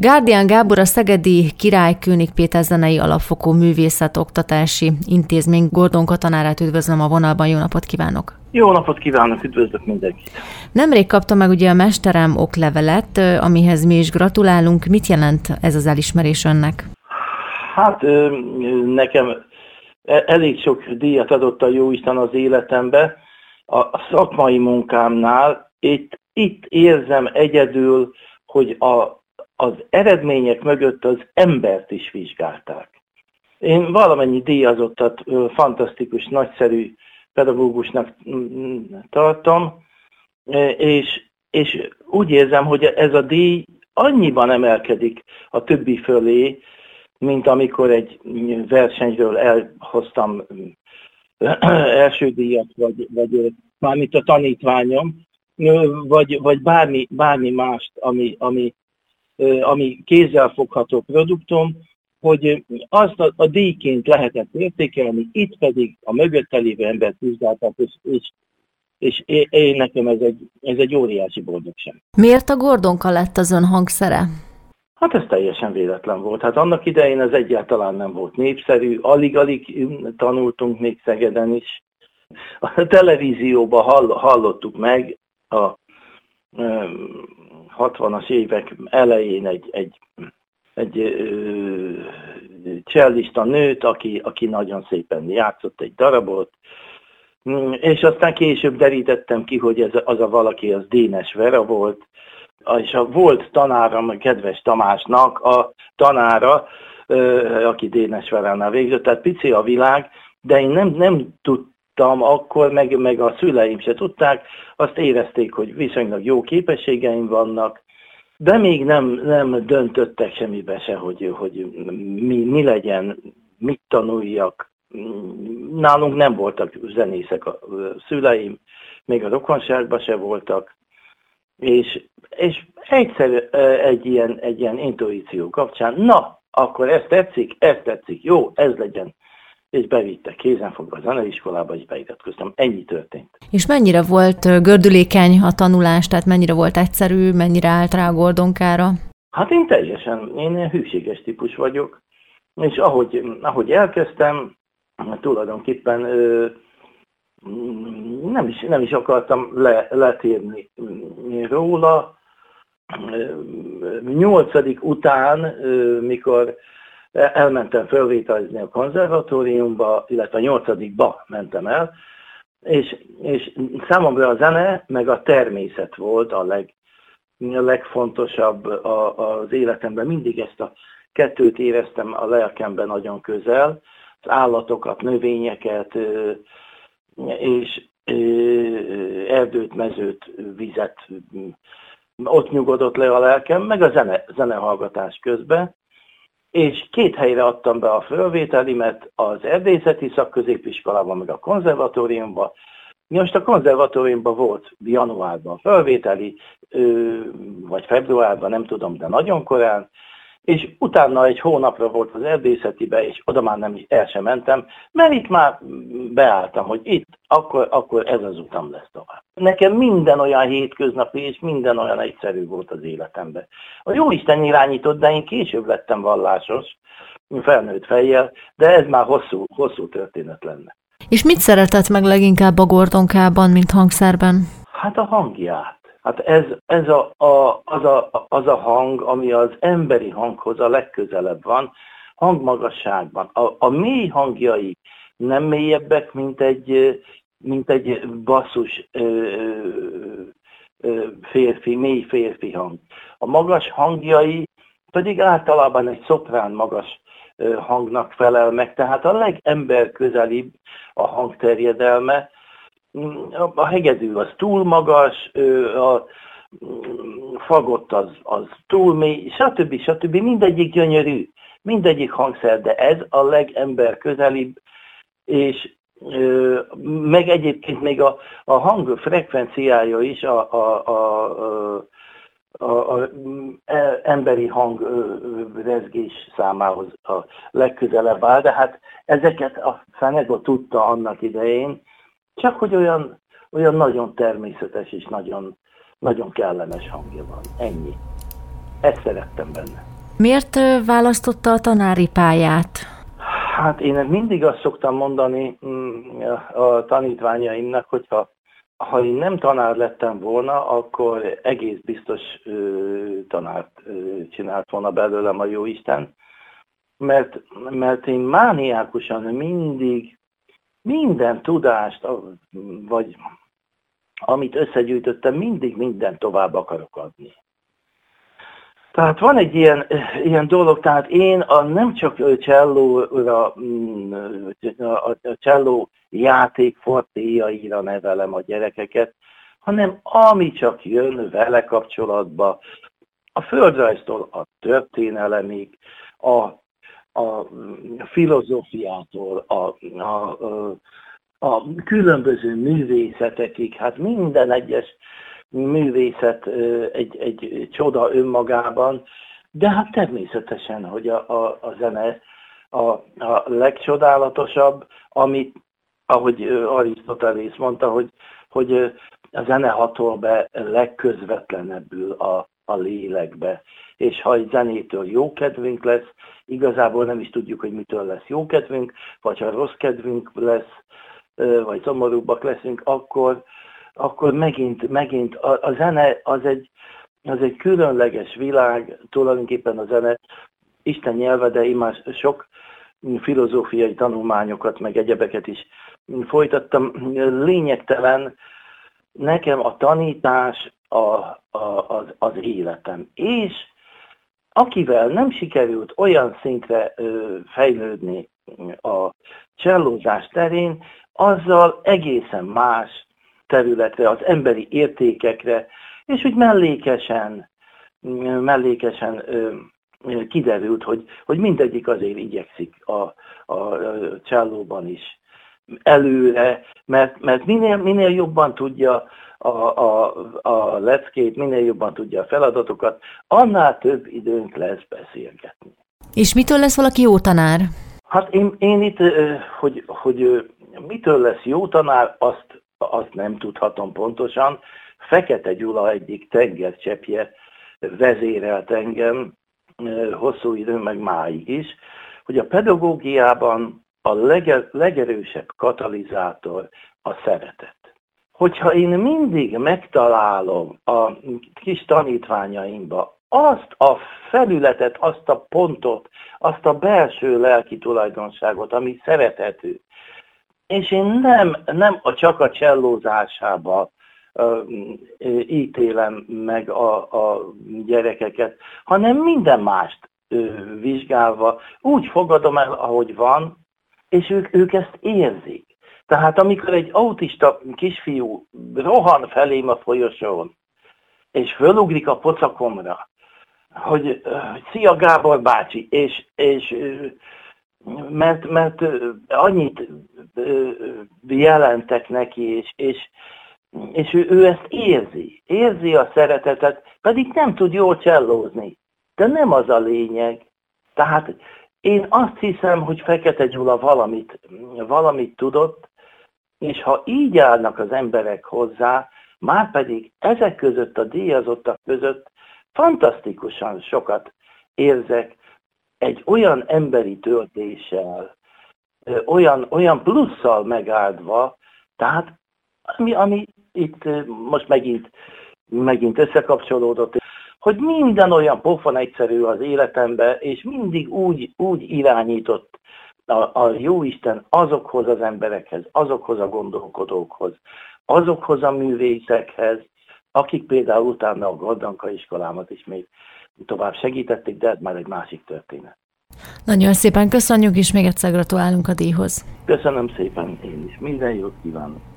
Gárdián Gábor a Szegedi Király König Péter Zenei Alapfokú Művészet Oktatási Intézmény Gordon katanárát üdvözlöm a vonalban, jó napot kívánok! Jó napot kívánok, üdvözlök mindenkit! Nemrég kapta meg ugye a Mesterem oklevelet, amihez mi is gratulálunk. Mit jelent ez az elismerés önnek? Hát nekem e, elég sok díjat adott a Jóisten az életembe. A szakmai munkámnál itt, itt érzem egyedül, hogy a az eredmények mögött az embert is vizsgálták. Én valamennyi díjazottat fantasztikus, nagyszerű pedagógusnak tartom, és, és úgy érzem, hogy ez a díj annyiban emelkedik a többi fölé, mint amikor egy versenyről elhoztam első díjat, vagy, vagy mármint a tanítványom, vagy, vagy bármi, bármi mást, ami, ami ami kézzelfogható produktum, hogy azt a, a díjként lehetett értékelni, itt pedig a mögötte lévő embert vizsgálták, és, és, és én nekem ez egy, ez egy óriási boldogság. Miért a Gordonka lett az ön hangszere? Hát ez teljesen véletlen volt. Hát annak idején ez egyáltalán nem volt népszerű, alig-alig tanultunk még Szegeden is. A televízióban hall, hallottuk meg a 60-as évek elején egy, egy, egy ö, csellista nőt, aki, aki nagyon szépen játszott egy darabot, és aztán később derítettem ki, hogy ez, az a valaki az Dénes Vera volt, és a volt tanáram, kedves Tamásnak a tanára, aki Dénes Veránál végzett, tehát pici a világ, de én nem, nem tud, tudtam akkor, meg, meg a szüleim se tudták, azt érezték, hogy viszonylag jó képességeim vannak, de még nem, nem döntöttek semmibe se, hogy, hogy mi, mi legyen, mit tanuljak. Nálunk nem voltak zenészek a szüleim, még a rokonságban se voltak, és, és egyszer egy ilyen, egy ilyen intuíció kapcsán, na, akkor ez tetszik, ez tetszik, jó, ez legyen és bevitte kézenfogva a zeneiskolába, és beiratkoztam. Ennyi történt. És mennyire volt gördülékeny a tanulás, tehát mennyire volt egyszerű, mennyire állt rá a gordonkára? Hát én teljesen, én hűséges típus vagyok, és ahogy, ahogy elkezdtem, tulajdonképpen ö, nem, is, nem is akartam le, letérni róla. Nyolcadik után, mikor elmentem fölvételizni a konzervatóriumba, illetve a nyolcadikba mentem el, és, és számomra a zene meg a természet volt a, leg, a legfontosabb a, az életemben. Mindig ezt a kettőt éreztem a lelkemben nagyon közel, az állatokat, növényeket, és erdőt, mezőt, vizet, ott nyugodott le a lelkem, meg a zene, zenehallgatás közben és két helyre adtam be a fölvételimet, az erdészeti szakközépiskolában, meg a konzervatóriumban. Most a konzervatóriumban volt januárban fölvételi, vagy februárban, nem tudom, de nagyon korán, és utána egy hónapra volt az erdészetibe, és oda már nem el sem mentem, mert itt már beálltam, hogy itt, akkor, akkor ez az utam lesz tovább. Nekem minden olyan hétköznapi, és minden olyan egyszerű volt az életemben. A Jóisten irányított, de én később lettem vallásos, felnőtt fejjel, de ez már hosszú, hosszú történet lenne. És mit szeretett meg leginkább a Gordonkában, mint hangszerben? Hát a hangját Hát ez, ez a, a, az, a, az a hang, ami az emberi hanghoz a legközelebb van, hangmagasságban. A, a mély hangjai nem mélyebbek, mint egy, mint egy basszus férfi, mély férfi hang. A magas hangjai pedig általában egy szoprán magas hangnak felel meg, tehát a legember közelibb a hangterjedelme, a hegedű az túl magas, a fagott az, az túl mély, stb. stb. Mindegyik gyönyörű, mindegyik hangszer, de ez a legember közelibb, és meg egyébként még a, a hang frekvenciája is a, a, a, a a, a e, emberi hang rezgés számához a legközelebb áll, de hát ezeket a Fenego tudta annak idején, csak hogy olyan, olyan nagyon természetes és nagyon, nagyon kellemes hangja van. Ennyi. ezt szerettem benne. Miért választotta a tanári pályát? Hát én mindig azt szoktam mondani mm, a tanítványaimnak, hogyha ha én nem tanár lettem volna, akkor egész biztos tanárt csinált volna belőlem a Jóisten, mert, mert én mániákusan mindig minden tudást, vagy amit összegyűjtöttem, mindig minden tovább akarok adni. Tehát van egy ilyen, ilyen dolog, tehát én a, nem csak csellóra, mm, a cselló játék fortéjaira nevelem a gyerekeket, hanem ami csak jön vele kapcsolatba, a földrajztól a történelemig, a, a filozófiától, a, a, a, különböző művészetekig, hát minden egyes művészet egy, egy csoda önmagában, de hát természetesen, hogy a, a, a zene a, a legcsodálatosabb, amit, ahogy Arisztotelész mondta, hogy, hogy a zene hatol be legközvetlenebbül a, a lélekbe. És ha egy zenétől jó kedvünk lesz, igazából nem is tudjuk, hogy mitől lesz jó kedvünk, vagy ha rossz kedvünk lesz, vagy szomorúbbak leszünk, akkor, akkor megint, megint a, a zene az egy, az egy különleges világ, tulajdonképpen a zene Isten nyelve, de én már sok filozófiai tanulmányokat, meg egyebeket is folytattam. Lényegtelen nekem a tanítás a, a, az, az életem. És akivel nem sikerült olyan szintre ö, fejlődni a csellózás terén, azzal egészen más területre, az emberi értékekre, és úgy mellékesen, mellékesen ö, kiderült, hogy, hogy mindegyik azért igyekszik a, a, csellóban is előre, mert, mert minél, minél jobban tudja a, a, a leckét, minél jobban tudja a feladatokat, annál több időnk lesz beszélgetni. És mitől lesz valaki jó tanár? Hát én, én itt, hogy, hogy mitől lesz jó tanár, azt, azt nem tudhatom pontosan. Fekete Gyula egyik tengercsepje vezérelt engem hosszú idő, meg máig is, hogy a pedagógiában a lege, legerősebb katalizátor a szeretet. Hogyha én mindig megtalálom a kis tanítványaimba azt a felületet, azt a pontot, azt a belső lelki tulajdonságot, ami szerethető, és én nem, nem a csak a csellózásába ítélem meg a, a gyerekeket, hanem minden mást uh, vizsgálva úgy fogadom el, ahogy van, és ők, ők ezt érzik. Tehát amikor egy autista kisfiú rohan felém a folyosón, és fölugrik a pocakomra, hogy, hogy szia Gábor bácsi, és, és mert, mert annyit jelentek neki, és, és, és ő, ő ezt érzi, érzi a szeretetet, pedig nem tud jól csellózni. De nem az a lényeg. Tehát én azt hiszem, hogy Fekete Gyula valamit, valamit tudott, és ha így állnak az emberek hozzá, már pedig ezek között, a díjazottak között fantasztikusan sokat érzek egy olyan emberi töltéssel, olyan, olyan plusszal megáldva, tehát ami, ami itt most megint, megint összekapcsolódott, hogy minden olyan pofon egyszerű az életemben, és mindig úgy, úgy irányított a, a Jóisten azokhoz az emberekhez, azokhoz a gondolkodókhoz, azokhoz a művészekhez, akik például utána a Gordanka iskolámat is még tovább segítették, de ez már egy másik történet. Nagyon szépen köszönjük, és még egyszer gratulálunk a díjhoz. Köszönöm szépen én is. Minden jót kívánok.